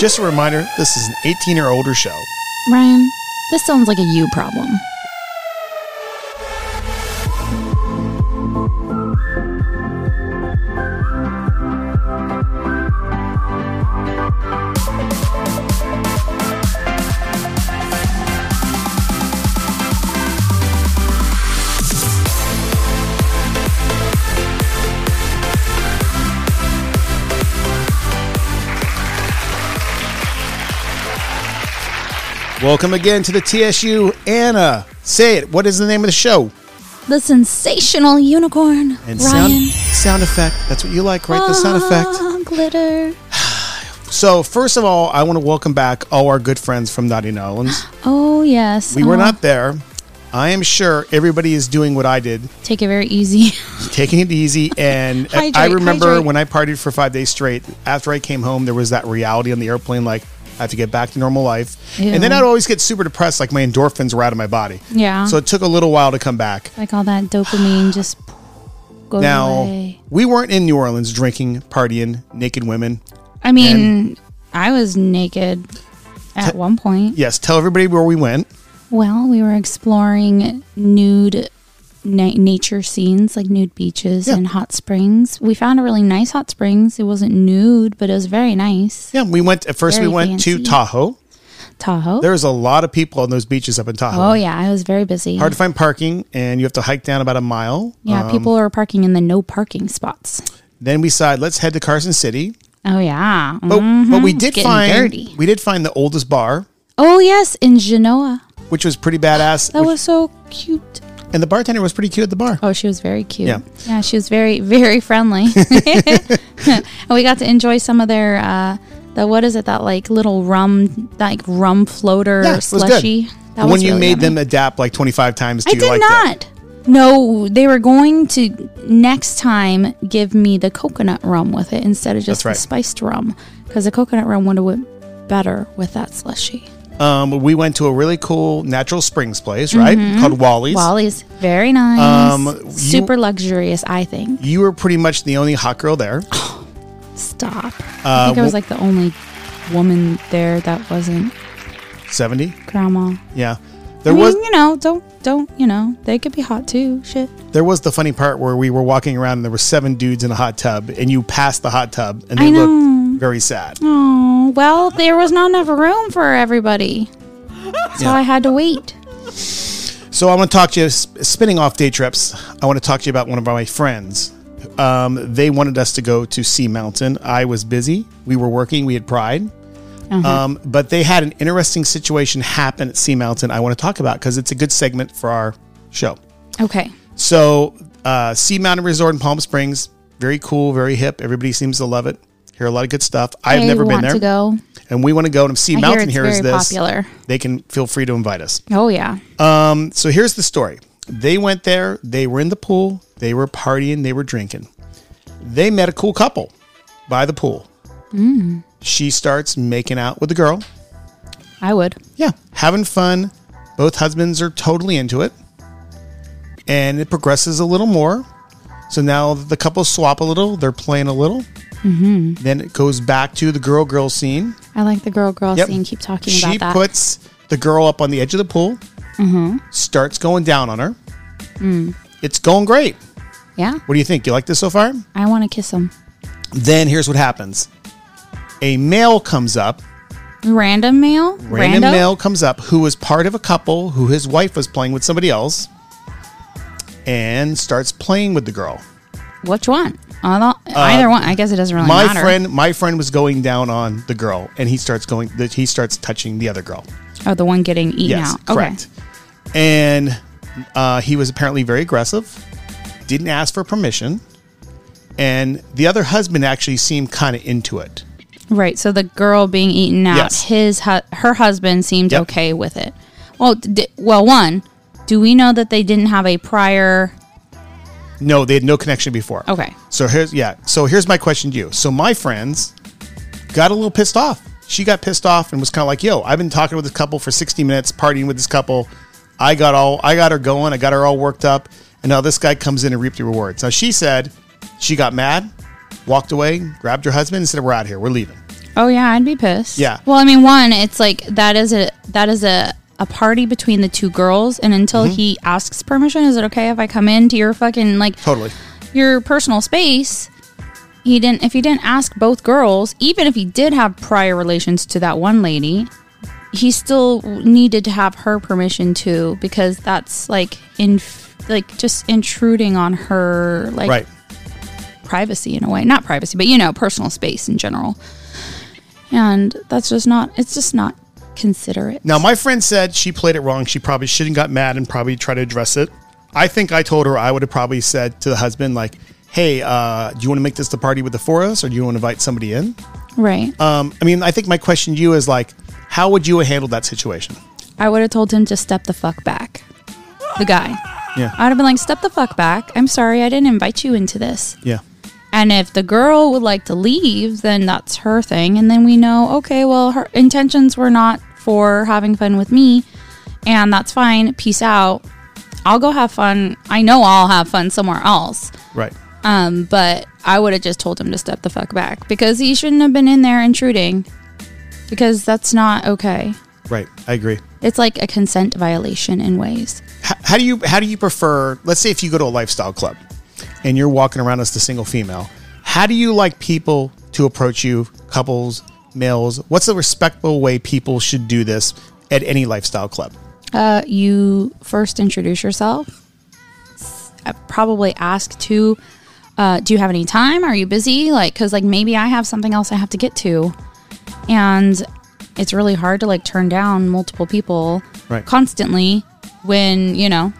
Just a reminder this is an 18 or older show. Ryan, this sounds like a you problem. Welcome again to the TSU Anna. Say it. What is the name of the show? The Sinsational unicorn. And Ryan. sound sound effect. That's what you like, right? The sound effect. Ah, glitter. So first of all, I want to welcome back all our good friends from Naughty New Orleans. Oh, yes. We were Oh, not there. I am sure everybody is doing what I did, Take it very easy. taking it easy. And I remember hydrate. when I partied for five days straight. After I came home, there was that reality on the airplane, like I have to get back to normal life. And then I'd always get super depressed, like my endorphins were out of my body. yeah. So it took a little while to come back. like all that dopamine just goes Now away. we weren't in New Orleans drinking, partying, naked women. I mean, I was naked at one point. Yes, tell everybody where we went. Well, we were exploring nude na- nature scenes like nude beaches Yeah. and hot springs. We found a really nice hot springs. It wasn't nude, but it was very nice. Yeah, we went at first. Very we went to fancy. Tahoe. Tahoe. There's a lot of people on those beaches up in Tahoe. oh yeah, I was very busy. Hard to find parking, and you have to hike down about a mile. yeah, Um, people are parking in the no parking spots. Then we decided let's head to Carson City. Oh yeah. But but we Mhm. did Getting find dirty. we did find the oldest bar, Oh yes, in Genoa. which was pretty badass. That which- was so cute. And the bartender was pretty cute at the bar. Oh, she was very cute. Yeah. Yeah, she was very, very friendly. and we got to enjoy some of their uh the what is it, that like little rum like rum floater Yeah, it was good. slushy. That when was you really made yummy. them adapt like 25 times to I you did like not. No, they were going to next time give me the coconut rum with it instead of just right. the spiced rum because the coconut rum would have went better with that slushy. Um, we went to a really cool natural springs place, right? Called Wally's. Wally's very nice, Um, you- super luxurious. I think. You were pretty much the only hot girl there. Stop. Uh, I think I was like the only woman there that wasn't 70. grandma. Yeah. I There mean, was you know, don't don't you know? They could be hot too. Shit. there was the funny part where we were walking around and there were seven dudes in a hot tub and you passed the hot tub and they I know. Very sad. Oh well, there was not enough room for everybody, so Yeah. I had to wait. So I want to talk to you, spinning off day trips. I want to talk to you about one of my friends. Um, they wanted us to go to Sea Mountain. I was busy. We were working. We had Pride. Uh-huh. Um, but they had an interesting situation happen at Sea Mountain. I want to talk about because it's a good segment for our show. Okay. So, uh, Sea Mountain Resort in Palm Springs, very cool, very hip. Everybody seems to love it. Hear a lot of good stuff. I've I never been there, to go. and we want to go to see I hear Mountain. Here is this. popular. They can feel free to invite us. Oh yeah. Um, so here's the story. They went there. They were in the pool. They were partying. They were drinking. They met a cool couple by the pool. She starts making out with the girl. I would. Yeah, having fun. Both husbands are totally into it. And it progresses a little more. So now the couple swap a little. They're playing a little. Mm-hmm. Then it goes back to the girl girl scene. I like the girl girl Yep. scene. Keep talking She about that. puts the girl up on the edge of the pool, starts going down on her. It's going great. yeah. What do you think? You like this so far? I want to kiss him. Then here's what happens a male comes up, Random male. random Rando? male comes up who was part of a couple who his wife was playing with somebody else and starts playing with the girl. Which one? I don't- Either one. I guess it doesn't really my matter. friend my friend was going down on the girl and he starts going that he starts touching the other girl. Oh, the one getting eaten Yes, out. Okay. correct. And uh, he was apparently very aggressive, didn't ask for permission, and the other husband actually seemed kind of into it. Right. So the girl being eaten out, Yes. his hu- her husband seemed Yep. okay with it. Well, d- well, one, do we know that they didn't have a prior? No, they had no connection before. Okay. So here's yeah. So here's my question to you. So my friends got a little pissed off. She got pissed off and was kind of like, "Yo, I've been talking with this couple for 60 minutes, partying with this couple. I got all I got her going. I got her all worked up, and now this guy comes in and reaped the rewards." Now she said she got mad, walked away, grabbed her husband, and said, "We're out here. We're leaving." Oh yeah, I'd be pissed. Yeah. Well, I mean, one, it's like that is a that is a a party between the two girls, and until Mm-hmm. he asks permission, is it okay if I come into your fucking like Totally. your personal space? He didn't. If he didn't ask both girls, even if he did have prior relations to that one lady, he still needed to have her permission too, because that's like in like just intruding on her like Right. privacy in a way not privacy but you know personal space in general and that's just not it's just not considerate Now, my friend said she played it wrong. She probably shouldn't got mad and probably tried to address it. I think I told her I would have probably said to the husband, like, hey, uh, do you want to make this the party with the four of us or do you want to invite somebody in? right Um, I mean, I think my question to you is like, how would you have handled that situation? i would have told him to step the fuck back the guy Yeah. i'd have been like step the fuck back i'm sorry i didn't invite you into this Yeah. And if the girl would like to leave then that's her thing and then we know okay well her intentions were not for having fun with me and that's fine peace out i'll go have fun i know i'll have fun somewhere else Right. Um, but I would have just told him to step the fuck back because he shouldn't have been in there intruding because that's not okay. Right. I agree. It's like a consent violation in ways. H- how do you how do you prefer let's say if you go to a lifestyle club and you're walking around as the single female how do you like people to approach you couples males what's the respectful way people should do this at any lifestyle club Uh, you first introduce yourself. Uh, Probably ask to, uh, do you have any time? Are you busy? Like, cause like maybe I have something else I have to get to, and it's really hard to like turn down multiple people Right. constantly when you know,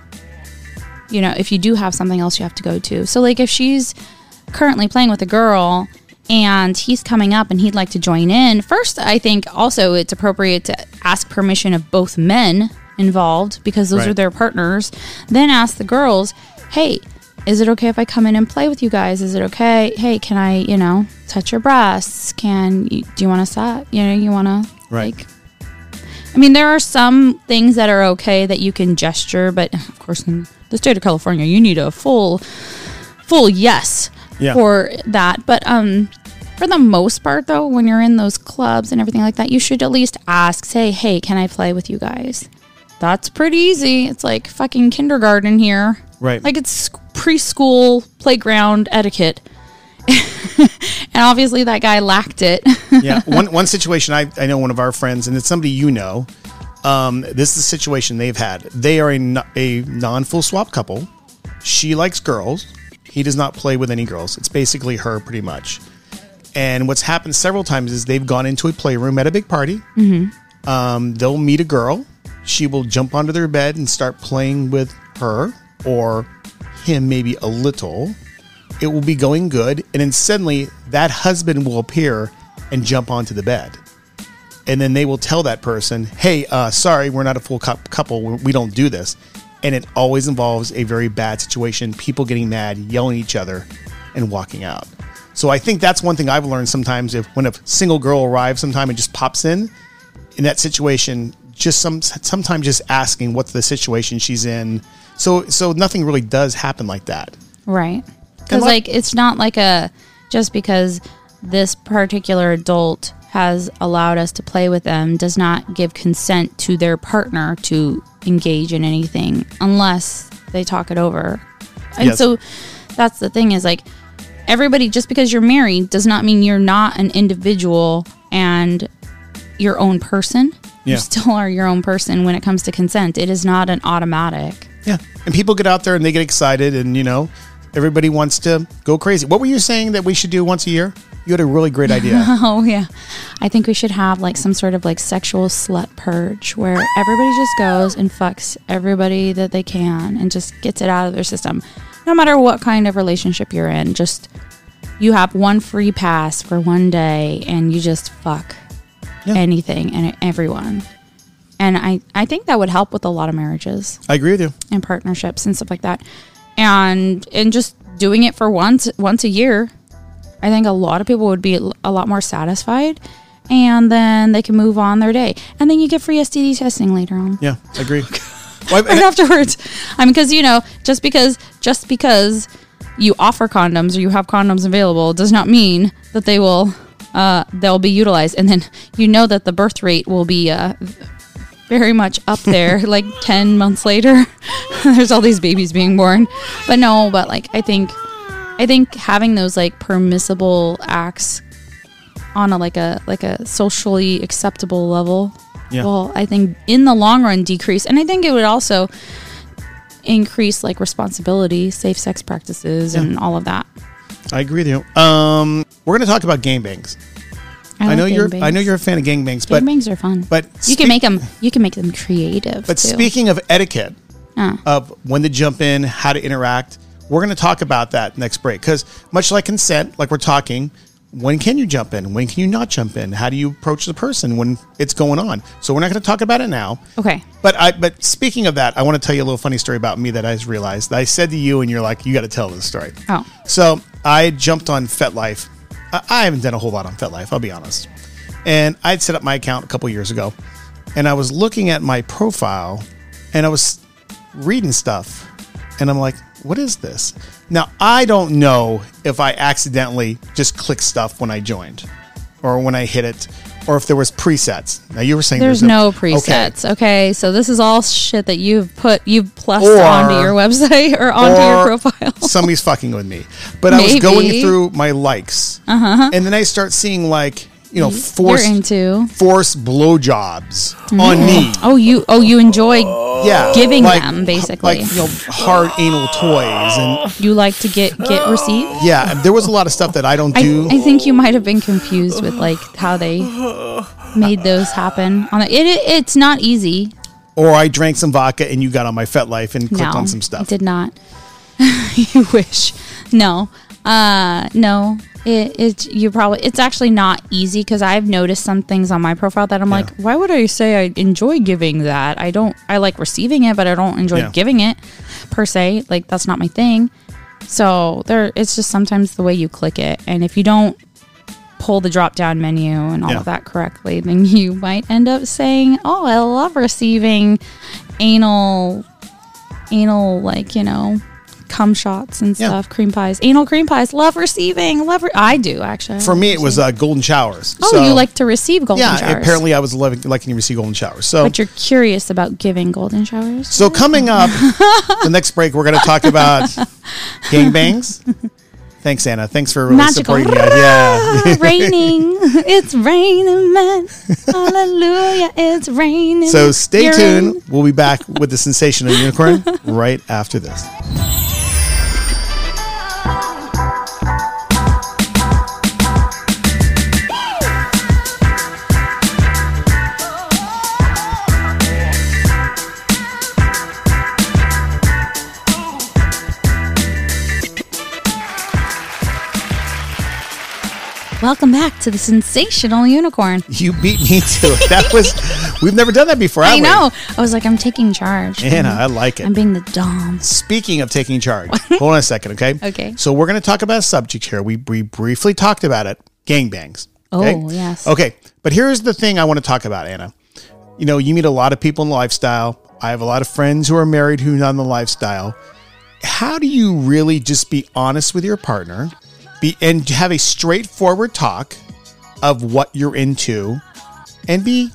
you know, if you do have something else you have to go to. So like if she's currently playing with a girl and he's coming up and he'd like to join in, first I think also it's appropriate to ask permission of both men involved because those Right. are their partners. Then ask the girls, "Hey, is it okay if I come in and play with you guys? Is it okay? Hey, can I, you know, touch your breasts? Can you, do you want to stop? You know, you want to Right. like I mean, there are some things that are okay that you can gesture, but of course, in the state of California, you need a full, full yes Yeah. for that. But um, for the most part, though, when you're in those clubs and everything like that, you should at least ask, say, "Hey, can I play with you guys?" That's pretty easy. It's like fucking kindergarten here. Right. Like it's preschool playground etiquette. and obviously that guy lacked it. yeah one, one situation I, I know one of our friends and it's somebody you know um, this is the situation they've had. They are a, a non-full swap couple. She likes girls. He does not play with any girls. It's basically her pretty much. And what's happened several times is they've gone into a playroom at a big party. Um, they'll meet a girl. She will jump onto their bed and start playing with her or him maybe a little it will be going good and then suddenly that husband will appear and jump onto the bed. And then they will tell that person hey uh, sorry we're not a full cou- couple. We don't do this. And it always involves a very bad situation people getting mad yelling at each other and walking out. So i think that's one thing i've learned sometimes if when a single girl arrives sometime and just pops in in that situation just some sometimes just asking what's the situation she's in. So so nothing really does happen like that. Right. Because, like- it's not like a just because this particular adult has allowed us to play with them does not give consent to their partner to engage in anything unless they talk it over. And Yes. so that's the thing is like everybody, just because you're married does not mean you're not an individual and your own person. Yeah. You still are your own person when it comes to consent. It is not an automatic. Yeah. And people get out there and they get excited and, you know, everybody wants to go crazy. What were you saying that we should do once a year? You had a really great idea. Oh yeah, I think we should have like some sort of like sexual slut purge where everybody just goes and fucks everybody that they can and just gets it out of their system, no matter what kind of relationship you're in. Just you have one free pass for one day and you just fuck Yeah. anything and everyone. And I, I think that would help with a lot of marriages I agree with you. and partnerships and stuff like that. And and just doing it for once once a year, I think a lot of people would be a lot more satisfied and then they can move on their day. And then you get free STD testing later on. Yeah, I agree. Well, Right afterwards. I mean cuz you know, just because just because you offer condoms or you have condoms available does not mean that they will uh, they'll be utilized, and then you know that the birth rate will be uh, very much up there. like ten months later, there's all these babies being born. But no, but like I think, I think having those like permissible acts on a like a like a socially acceptable level Yeah. well I think in the long run decrease, and I think it would also increase like responsibility, safe sex practices, and all of that. I agree with you. Um, we're going to talk about gangbangs. I, like know you're. gangbangs. I know you're a fan of gangbangs, but Gangbangs are fun, but you can make them. You can make them creative. But too. speaking of etiquette, Uh. of when to jump in, how to interact, we're going to talk about that next break. Because much like consent, like we're talking, when can you jump in? When can you not jump in? How do you approach the person when it's going on? So we're not going to talk about it now. okay, But I. But speaking of that, I want to tell you a little funny story about me that I just realized. I said to you, and you're like, you got to tell this story. oh, So I jumped on FetLife. I, haven't done a whole lot on FetLife, I'll be honest. And I'd set up my account a couple years ago, and I was looking at my profile, and I was reading stuff, and I'm like, "What is this?" Now I don't know if I accidentally just clicked stuff when I joined, or when I hit it, or if there was presets. Now you were saying there's a- no okay. presets. Okay. so this is all shit that you've put you've plussed Or- onto your website or onto your profile. somebody's fucking with me. But I was going through my likes, uh-huh. and then I start seeing like you know force You're into. forced blowjobs on me. Oh, you oh you enjoy Yeah, giving like- them, basically. like you know hard anal toys and you like to get get received. yeah. There was a lot of stuff that I don't I, do. I think you might have been confused with like how they made those happen. On it, it it's not easy. or I drank some vodka and you got on my Fet Life and clicked no, on some I stuff. did not. you wish. No. Uh no. It it's you probably it's actually not easy because I've noticed some things on my profile that I'm Yeah. like, why would I say I enjoy giving that? I don't I like receiving it, but I don't enjoy Yeah. giving it per se. Like that's not my thing. So there it's just sometimes the way you click it. And if you don't pull the drop down menu and all Yeah. of that correctly, then you might end up saying, Oh, I love receiving anal anal like you know cum shots and Yeah. stuff cream pies anal cream pies love receiving love re- i do actually I For me, it was uh, golden showers. oh So, you like to receive golden yeah. showers Apparently, I was loving, liking to receive golden showers. So but you're curious about giving golden showers So coming up, the next break, we're going to talk about gangbangs. Thanks, Anna. Thanks for really Magical. supporting me. Yeah. raining it's raining man hallelujah it's raining So stay You're tuned. in. We'll be back with the Sinsational unicorn right after this. Welcome back to the Sinsational unicorn You beat me to it. That was we've never done that before. i we? know i was like i'm taking charge Anna. I like it. i'm being the dom Speaking of taking charge, hold on a second, okay? Okay. So we're going to talk about a subject here. We, we briefly talked about it: gangbangs. okay? Oh, yes. Okay, but here's the thing I want to talk about, Anna. You know, you meet a lot of people in lifestyle. I have a lot of friends who are married who are not in the lifestyle. How do you really just be honest with your partner, be and have a straightforward talk of what you're into, and be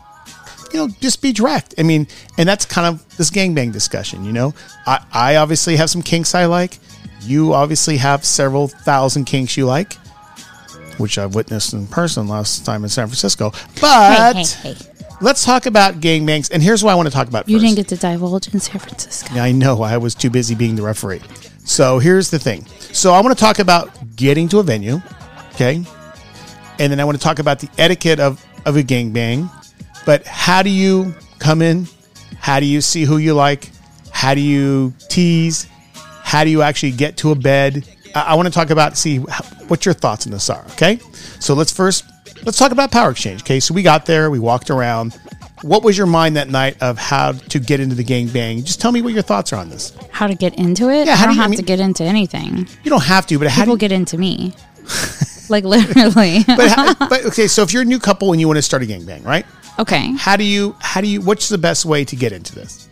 you know, just be direct. I mean, and that's kind of this gangbang discussion, you know? I, I obviously have some kinks I like. You obviously have several thousand kinks you like, which I've witnessed in person last time in San Francisco. But hey, hey, hey. let's talk about gangbangs. And here's what I want to talk about You first. didn't get to divulge in San Francisco. Yeah, I know. I was too busy being the referee. So here's the thing. So I want to talk about getting to a venue, okay? And then I want to talk about the etiquette of, of a gangbang. But how do you come in? How do you see who you like? How do you tease? How do you actually get to a bed? I, I want to talk about see what your thoughts on this are. Okay, so let's first let's talk about power exchange. Okay, so we got there, we walked around. What was your mind that night of how to get into the gang bang? Just tell me what your thoughts are on this. How to get into it? Yeah, I how do don't you- I have mean- to get into anything. You don't have to, but how do People you, get into me. like literally. but, how, but okay, so if you're a new couple and you want to start a gang bang, right? okay. How do you how do you what's the best way to get into this?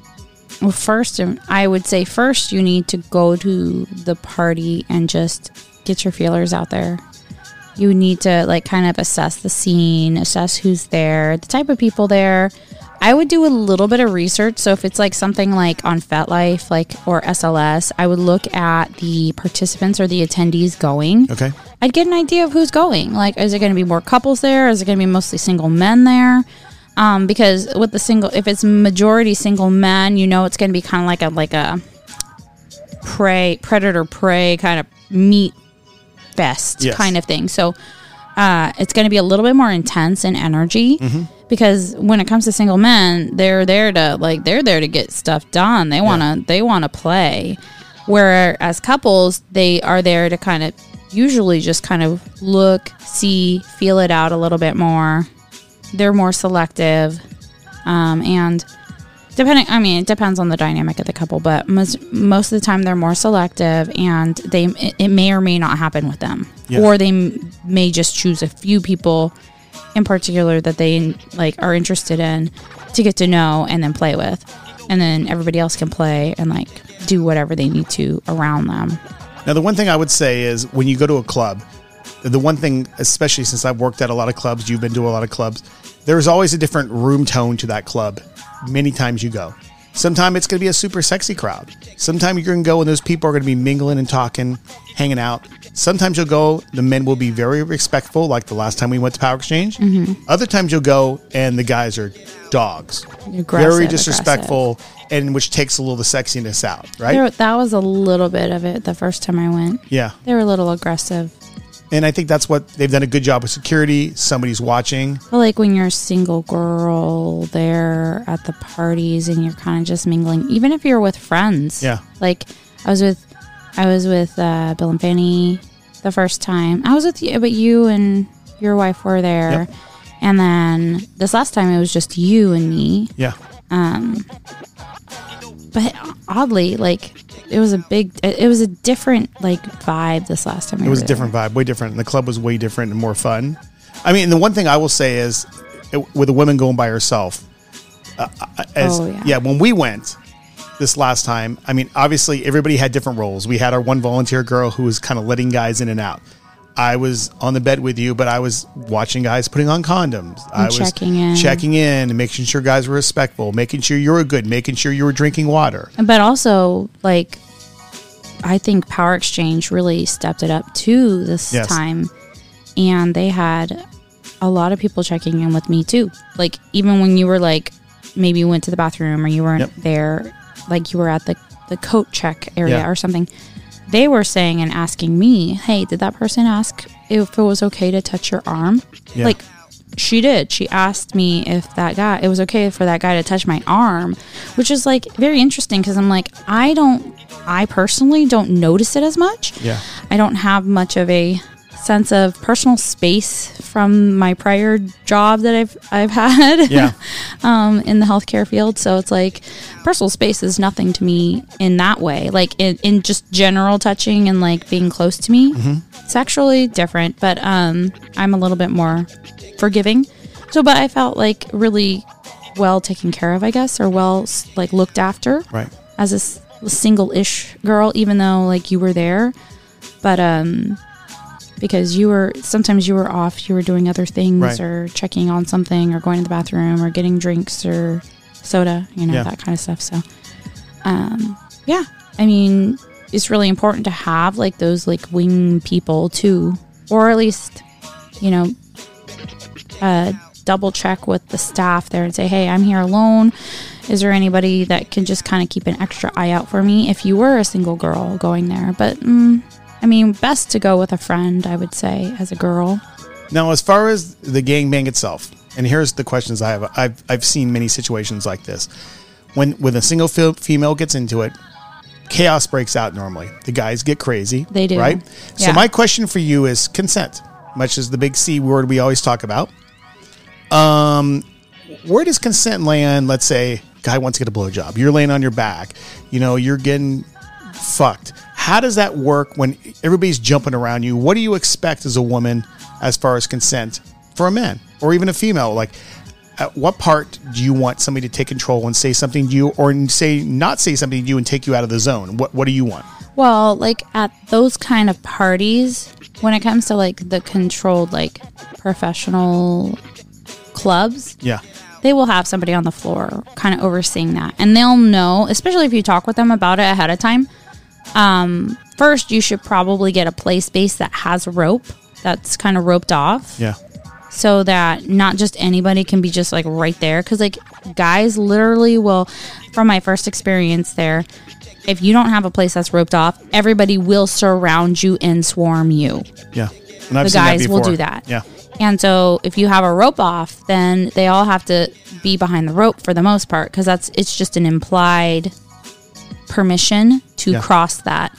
Well, first, um, I would say first you need to go to the party and just get your feelers out there. You need to like kind of assess the scene, assess who's there, the type of people there. I would do a little bit of research. So if it's like something like on FetLife, like or SLS, I would look at the participants or the attendees going. Okay. I'd get an idea of who's going. Like, is it going to be more couples there? Is it going to be mostly single men there? Um, because with the single, if it's majority single men, you know it's going to be kind of like a like a prey predator prey kind of meat fest Yes. kind of thing. So uh, it's going to be a little bit more intense in energy Mm-hmm. because when it comes to single men, they're there to like they're there to get stuff done. They want to they want to play. Whereas couples, they are there to kind of usually just kind of look, see, feel it out a little bit more. They're more selective, um, and depending i mean it depends on the dynamic of the couple but most, most of the time they're more selective and they it, may or may not happen with them. Yeah. or they m- may just choose a few people in particular that they like are interested in to get to know and then play with. And then everybody else can play and like do whatever they need to around them. Now, the one thing I would say is when you go to a club, the one thing, especially since I've worked at a lot of clubs, you've been to a lot of clubs, there's always a different room tone to that club many times you go. Sometimes it's going to be a super sexy crowd. Sometimes you're going to go and those people are going to be mingling and talking, hanging out. Sometimes you'll go, the men will be very respectful, like the last time we went to Power Exchange. Mm-hmm. Other times you'll go and the guys are dogs, Aggressive, very disrespectful, and which takes a little of the sexiness out, right? there, that was a little bit of it the first time i went yeah. they were a little aggressive And I think that's what they've done a good job with security. Somebody's watching. But like when you're a single girl there at the parties and you're kind of just mingling, even if you're with friends. Yeah. Like I was with, I was with uh, Bill and Fanny the first time. I was with you, but you and your wife were there. Yep. And then this last time it was just you and me. Yeah. But oddly, like it was a big, it was a different like vibe this last time. It was a different vibe, way different. And the club was way different and more fun. I mean, the one thing I will say is it, with a woman going by herself, uh, uh, as, Oh, yeah. when we went this last time, I mean, obviously everybody had different roles. We had our one volunteer girl who was kind of letting guys in and out. I was on the bed with you, but I was watching guys putting on condoms. I was checking in. checking in, and making sure guys were respectful, making sure you were good, making sure you were drinking water. But also, like, I think Power Exchange really stepped it up too this Yes. time. And they had a lot of people checking in with me too. Like, even when you were like, maybe you went to the bathroom or you weren't Yep. there, like you were at the, the coat check area Yeah. or something. They were saying and asking me, hey, did that person ask if it was okay to touch your arm? Yeah. Like, she did. She asked me if that guy, it was okay for that guy to touch my arm, which is like very interesting because I'm like, I don't, I personally don't notice it as much. Yeah. I don't have much of a sense of personal space from my prior job that I've I've had Yeah. um, in the healthcare field. So it's like personal space is nothing to me in that way. Like in, in just general touching and like being close to me, sexually different. But um, I'm a little bit more forgiving. So, but I felt like really well taken care of, I guess, or well like looked after Right. as a single-ish girl, even though like you were there. But um, because you were sometimes you were off, you were doing other things Right. or checking on something or going to the bathroom or getting drinks or soda, you know Yeah. that kind of stuff. So, um, yeah, I mean, it's really important to have like those like wing people too, or at least you know uh, double check with the staff there and say, hey, I'm here alone. Is there anybody that can just kind of keep an extra eye out for me if you were a single girl going there? But mm, I mean, best to go with a friend, I would say, as a girl. Now, as far as the gangbang itself, and here's the questions I have. I've, I've seen many situations like this. When when a single fe- female gets into it, chaos breaks out normally. The guys get crazy. They do. Right? So, my question for you is consent, much as the big C word we always talk about. Um, where does consent land? Let's say guy wants to get a blowjob. You're laying on your back. You know, you're getting fucked. How does that work when everybody's jumping around you? What do you expect as a woman as far as consent for a man or even a female? Like, at what part do you want somebody to take control and say something to you, or say not say something to you and take you out of the zone? What What do you want? Well, like at those kind of parties, when it comes to like the controlled, like professional clubs, Yeah. they will have somebody on the floor kind of overseeing that. And they'll know, especially if you talk with them about it ahead of time. Um, first, you should probably get a play space that has rope that's kind of roped off Yeah. so that not just anybody can be just like right there because like guys literally will from my first experience there if you don't have a place that's roped off everybody will surround you and swarm you Yeah. The guys will do that Yeah. and so if you have a rope off then they all have to be behind the rope for the most part because that's it's just an implied permission to Yeah. cross that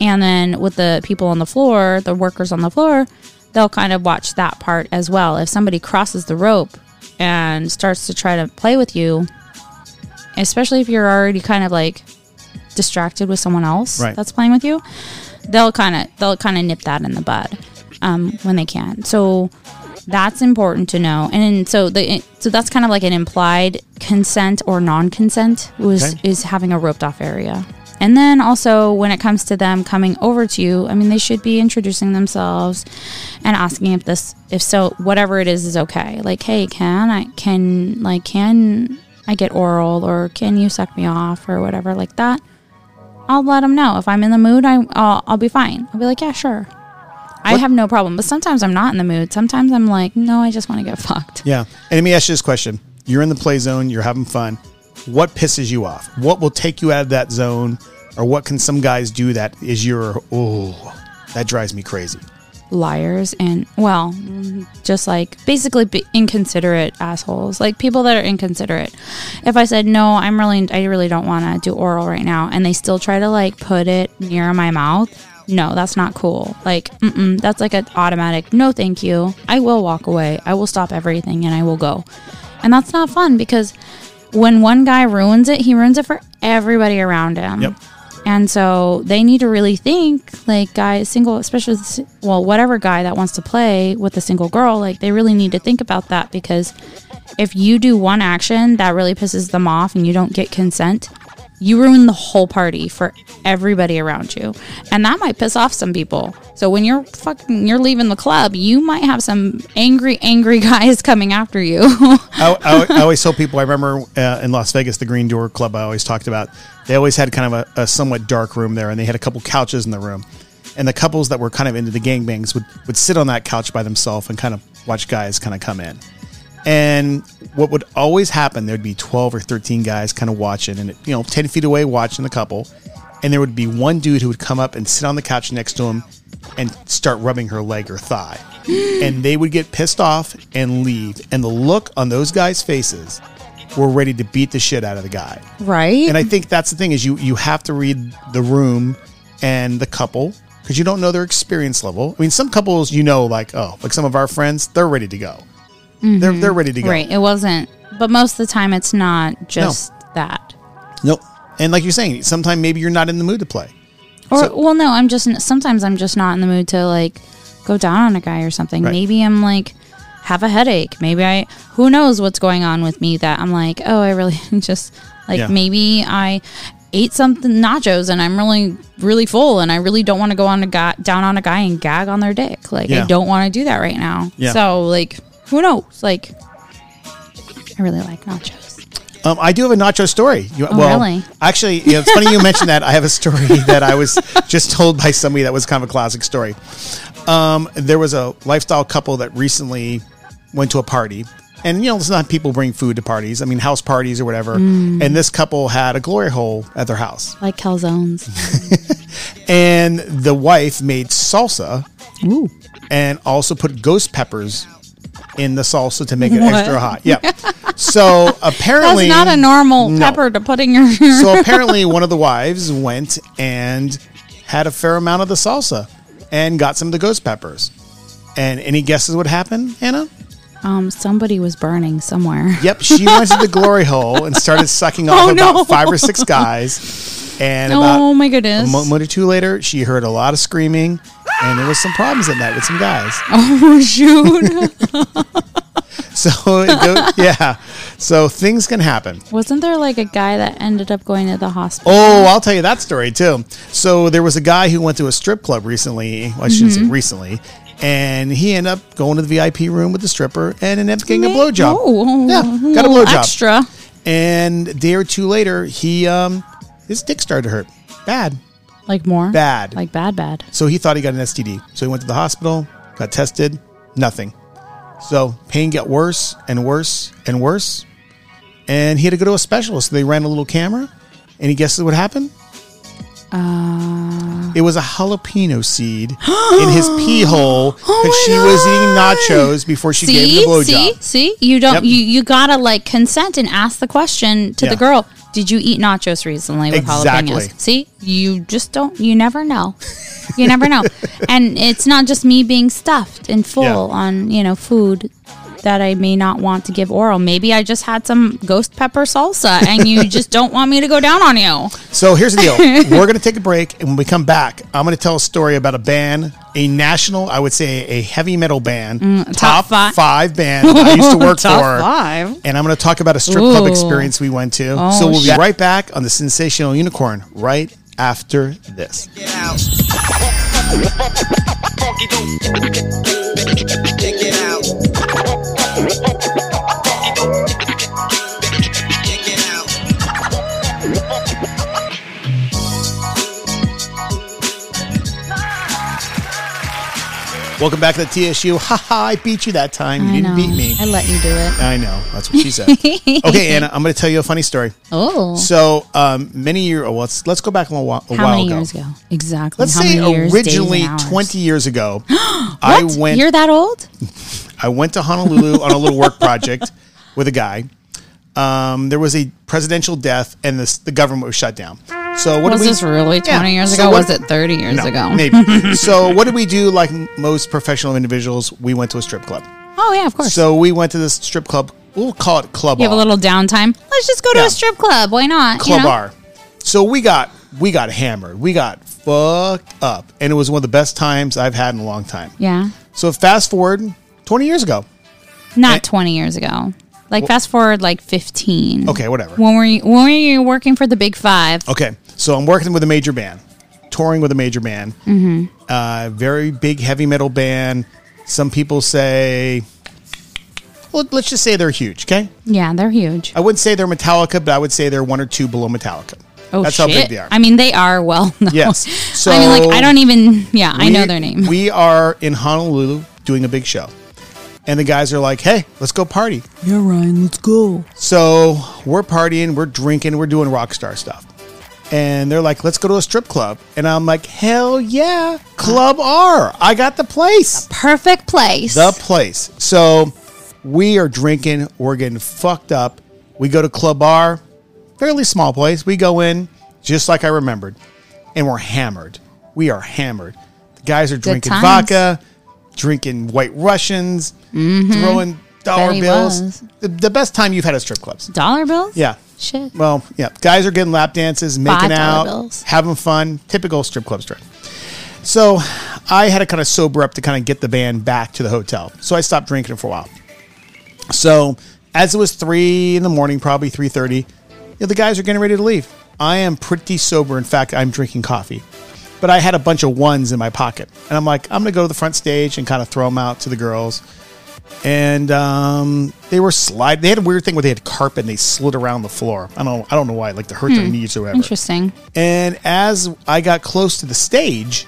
and then with the people on the floor the workers on the floor they'll kind of watch that part as well if somebody crosses the rope and starts to try to play with you especially if you're already kind of like distracted with someone else Right. that's playing with you they'll kind of they'll kind of nip that in the bud um, when they can so that's important to know. And so the so that's kind of like an implied consent or non-consent was Okay. is having a roped off area. And then also when it comes to them coming over to you i mean they should be introducing themselves and asking if this if so whatever it is is okay. Like hey can i can like can i get oral or can you suck me off or whatever like that? I'll let them know. If i'm in the mood I, I'll, I'll be fine. I'll be like yeah sure I have no problem, but sometimes I'm not in the mood. Sometimes I'm like, no, I just want to get fucked. Yeah. And let me ask you this question. You're in the play zone, you're having fun. What pisses you off? What will take you out of that zone? Or what can some guys do that is your, oh, that drives me crazy? Liars and, well, just like basically be inconsiderate assholes, like people that are inconsiderate. If I said, no, I'm really, I really don't want to do oral right now, and they still try to like put it near my mouth, no, that's not cool. Like, mm-mm, that's like an automatic, no, thank you. I will walk away. I will stop everything and I will go. And that's not fun because when one guy ruins it, he ruins it for everybody around him. Yep. And so they need to really think, like, guys, single, especially, well, whatever guy that wants to play with a single girl, like, they really need to think about that because if you do one action that really pisses them off and you don't get consent, you ruin the whole party for everybody around you. And that might piss off some people. So when you're fucking, you're leaving the club, you might have some angry, angry guys coming after you. I, I, I always tell people, I remember uh, in Las Vegas, the Green Door Club I always talked about, they always had kind of a, a somewhat dark room there, and they had a couple couches in the room. And the couples that were kind of into the gangbangs would, would sit on that couch by themselves and kind of watch guys kind of come in. And what would always happen, there'd be 12 or 13 guys kind of watching, and, you know, 10 feet away watching the couple. And there would be one dude who would come up and sit on the couch next to him and start rubbing her leg or thigh. and they would get pissed off and leave. And the look on those guys' faces were ready to beat the shit out of the guy. right? And I think that's the thing is you you have to read the room and the couple because you don't know their experience level. I mean, some couples you know like oh like some of our friends they're ready to go. They're mm-hmm. they're ready to go. right. It wasn't, but most of the time it's not just that. Nope. And like you're saying, sometimes maybe you're not in the mood to play. Or So- well, no, I'm just sometimes I'm just not in the mood to like go down on a guy or something. Right. Maybe I'm like have a headache. Maybe I who knows what's going on with me that I'm like, oh, I really just like Yeah. maybe I ate something nachos and I'm really really full and I really don't want to go on a guy down on a guy and gag on their dick. Like Yeah. I don't want to do that right now. Yeah. So like who knows? Like I really like nachos. Um, I do have a nacho story. You, Oh, well, really? actually, you know, it's funny you mentioned that. I have a story that I was just told by somebody that was kind of a classic story. Um, there was a lifestyle couple that recently went to a party. And, you know, it's not people bring food to parties. I mean, house parties or whatever. Mm. And this couple had a glory hole at their house. Like calzones. And the wife made salsa Ooh. and also put ghost peppers in the salsa to make it What? extra hot. Yeah. So apparently. That's not a normal No. pepper to put in your so apparently one of the wives went and had a fair amount of the salsa and got some of the ghost peppers. And any guesses what happened, Anna? Um, somebody was burning somewhere. Yep, she went to the glory hole and started sucking off Oh, about no. five or six guys. And oh my a goodness! moment or two later, she heard a lot of screaming, and there was some problems at night with some guys. oh shoot! So yeah, so things can happen. Wasn't there like a guy that ended up going to the hospital? Oh, I'll tell you that story too. So there was a guy who went to a strip club recently. Well, I shouldn't say recently. And he ended up going to the VIP room with the stripper and ended up getting a blowjob. Oh, Yeah, got a blowjob. Extra. And a day or two later, he um his dick started to hurt. Bad. Like more? Bad. Like bad, bad. So he thought he got an STD. So he went to the hospital, got tested, nothing. So pain got worse and worse and worse. And he had to go to a specialist. They ran a little camera. And he guesses what happened? Uh, It was a jalapeno seed in his pee hole because Oh she was eating nachos before she gave see, him the see, blowjob. see, you don't, Yep. you you gotta like consent and ask the question to Yeah. the girl. Did you eat nachos recently with Exactly. jalapenos? See, you just don't. You never know. You never know. and it's not just me being stuffed and full Yeah. on you know food that I may not want to give oral. Maybe I just had some ghost pepper salsa, and you just don't want me to go down on you. So here's the deal. We're going to take a break, and when we come back, I'm going to tell a story about a band, a national, I would say a heavy metal band, Mm, top fi- five band I used to work Top for. five. And I'm going to talk about a strip club experience we went to. Oh, so we'll be right back on the Sinsational Unicorn right after this. Get out. Funky dope. Check it out. Welcome back to the TSU. Ha ha, I beat you that time. You I didn't know. beat me. I let you do it. I know. That's what she said. okay, Anna, I'm going to tell you a funny story. Oh, So, um, many years, well, let's, let's go back a, while, a how while many ago. years ago? Exactly. Let's how say years, originally 20 years ago, I What? went You're that old? I went to Honolulu on a little work project with a guy. Um, there was a presidential death, and this, the government was shut down. So what Was did we, this really 20 Yeah. years So ago? what- was it 30 years No, ago? maybe. so what did we do? Like most professional individuals, we went to a strip club. Oh, yeah, of course. So we went to this strip club. We'll call it Club you have a little downtime. Let's just go to Yeah. a strip club. Why not? you Club know? R. So we got we got hammered. We got fucked up, and it was one of the best times I've had in a long time. Yeah. So fast forward twenty years ago. Not Eh. 20 years ago. Like fast forward like 15. Okay, whatever. When were you when were you working for the Big 5? Okay, so I'm working with a major band, touring with a major band, mm-hmm. uh, very big heavy metal band. Some people say, well, let's just say they're huge. Okay, Yeah, they're huge. I wouldn't say they're Metallica, but I would say they're one or two below Metallica. Oh That's shit. how big they are. I mean, they are well known. Yes. I mean, like I don't even yeah, I know their name. We are in Honolulu doing a big show, and the guys are like, "Hey, let's go party." yeah, Ryan, let's go. So we're partying, we're drinking, we're doing rock star stuff. And they're like, let's go to a strip club. And I'm like, hell yeah, Club R. I got the place. Perfect place. The place. So we are drinking, we're getting fucked up. We go to Club R, fairly small place. We go in just like I remembered, and we're hammered. We are hammered. The guys are drinking vodka, drinking white Russians, mm-hmm. throwing dollar Bet he bills. The, the best time you've had at strip clubs. Dollar bills? Yeah. Shit. Well, yeah, guys are getting lap dances, making $5 out, bills. having fun, typical strip club story. So, I had to kind of sober up to kind of get the band back to the hotel. So I stopped drinking for a while. So, as it was three in the morning, probably three thirty, you know, the guys are getting ready to leave. I am pretty sober. In fact, I'm drinking coffee, but I had a bunch of ones in my pocket, and I'm like, I'm gonna go to the front stage and kind of throw them out to the girls and um, they were slide. They had a weird thing where they had carpet and they slid around the floor. I don't. I don't know why. Like to hurt their knees or whatever. Interesting. And as I got close to the stage,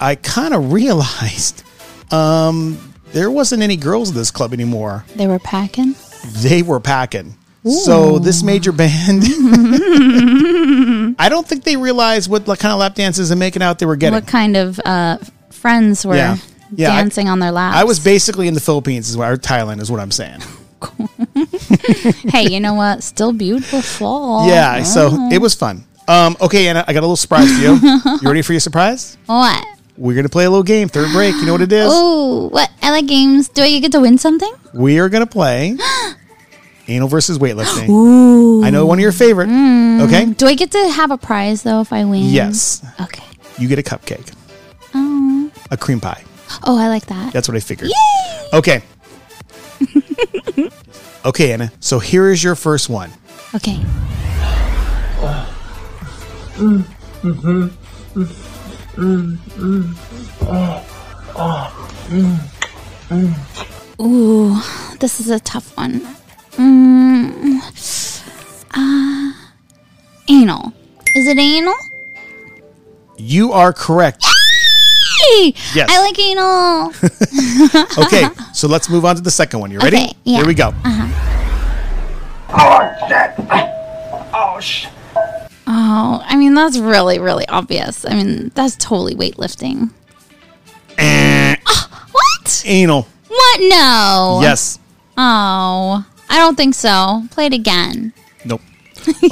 I kind of realized um, there wasn't any girls in this club anymore. They were packing. They were packing. So this major band, I don't think they realized what kind of lap dances and making out they were getting. What kind of uh, friends were Yeah. Yeah, I- dancing on their laps? I was basically in the Philippines, is what, or Thailand, is what I'm saying. hey, you know what? Still beautiful. Yeah, so it was fun. Um, okay, Anna, I got a little surprise for you. You ready for your surprise? What? We're gonna play a little game. Third break. You know what it is? Oh, what? I like games. Do I get to win something? We are gonna play anal versus weightlifting. Ooh. I know one of your favorite. Okay. Do I get to have a prize though if I win? Yes, Okay. you get a cupcake, Oh, a cream pie. Oh, I like that. That's what I figured. Okay. Okay, Anna. So here is your first one. Okay. Ooh, this is a tough one. Mm, uh, anal. Is it anal? You are correct. Hey, Yes. I like anal. Okay, so let's move on to the second one. You ready? Okay, yeah. Here we go. Oh, shit. Oh, shit. Oh, I mean that's really, really obvious. I mean that's totally weightlifting. Eh, Ah, what? anal. What? No. Yes. Oh, I don't think so. Play it again. Nope.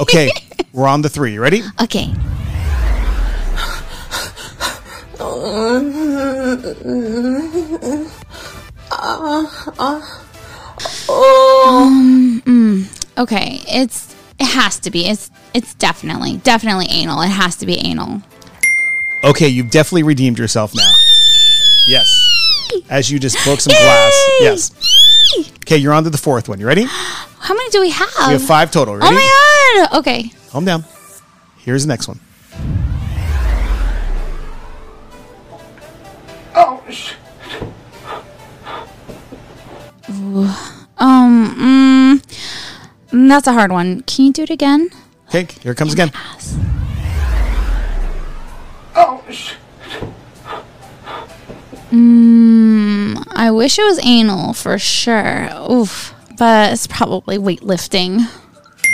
Okay, we're on the three. You ready? Okay. Um, mm, okay, it's it has to be. It's it's definitely definitely anal. It has to be anal. Okay, you've definitely redeemed yourself now. Yes. As you just broke some glass. Yes. Okay, you're on to the fourth one. You ready? How many do we have? We have five total. Oh my god. Okay. Calm down. Here's the next one. Um. Mm, that's a hard one. Can you do it again? Okay, here it comes again. Ass. Mm, I wish it was anal for sure. Oof. But it's probably weightlifting.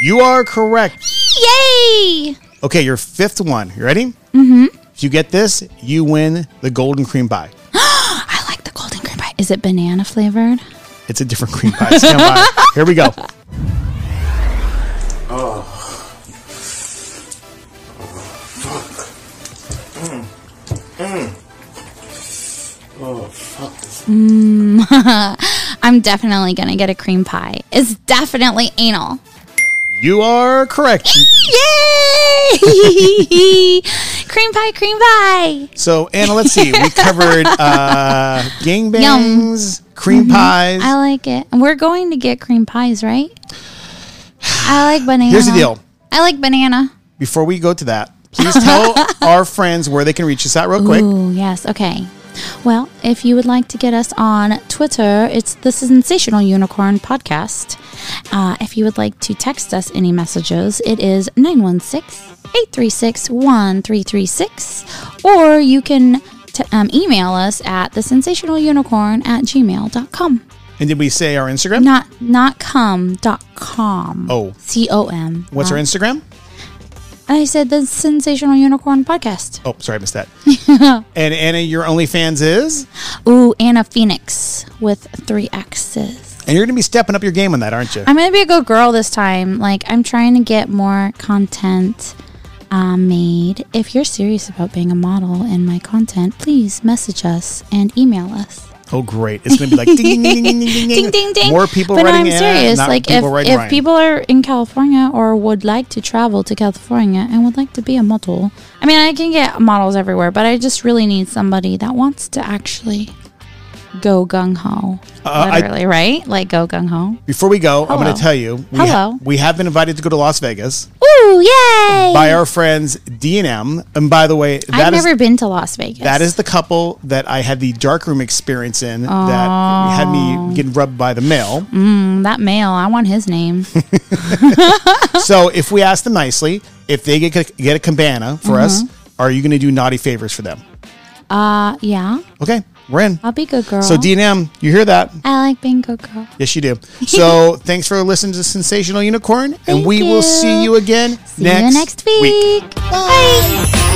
You are correct. Yay! Okay, your fifth one. You ready? Mm-hmm. If you get this, you win the golden cream pie. I like the golden cream pie. Is it banana flavored? It's a different cream pie. Stand by. Here we go. Oh. Mmm. I'm definitely gonna get a cream pie. It's definitely anal. You are correct. Yay! cream pie, cream pie. So, Anna, let's see. We covered uh, gangbangs, cream pies. I like it. We're going to get cream pies, right? I like banana. Here's the deal. I like banana. Before we go to that, please tell our friends where they can reach us at real quick. Ooh, yes. Okay. Well, if you would like to get us on Twitter, it's the Sinsational Unicorn Podcast. Uh, if you would like to text us any messages, it is 916 836 1336. Or you can t- um, email us at the sinsational unicorn at gmail.com. And did we say our Instagram? Not not com dot com. Oh. C O M. What's our Instagram? I said the Sinsational Unicorn Podcast. Oh, sorry, I missed that. and Anna, your OnlyFans is? Ooh, Anna Phoenix with three X's. And you're going to be stepping up your game on that, aren't you? I'm gonna be a good girl this time. Like I'm trying to get more content uh, made. If you're serious about being a model in my content, please message us and email us. Oh, great. It's going to be like ding, ding, ding, ding, ding, ding, Ding. More people but writing I'm serious. Like if, people if Ryan. people are in California or would like to travel to California and would like to be a model, I mean, I can get models everywhere, but I just really need somebody that wants to actually go gung ho. Uh, I- Literally, right? Like go gung ho. Before we go, I'm going to tell you we, Hello. we have been invited to go to Las Vegas Ooh, yay! by our friends D&M. And by the way, I've that is never been to Las Vegas. that is the couple that I had the darkroom experience in that had me getting rubbed by the male. Mm, that male. I want his name. so if we ask them nicely, if they get, get a cabana for us, Mm-hmm. are you going to do naughty favors for them? Uh, yeah. Okay, we're in. I'll be good girl. So D&M, you hear that? I like being good girl. Yes, you do. So thanks for listening to Sinsational Unicorn, and Thank we will see you again See next you next week. Bye.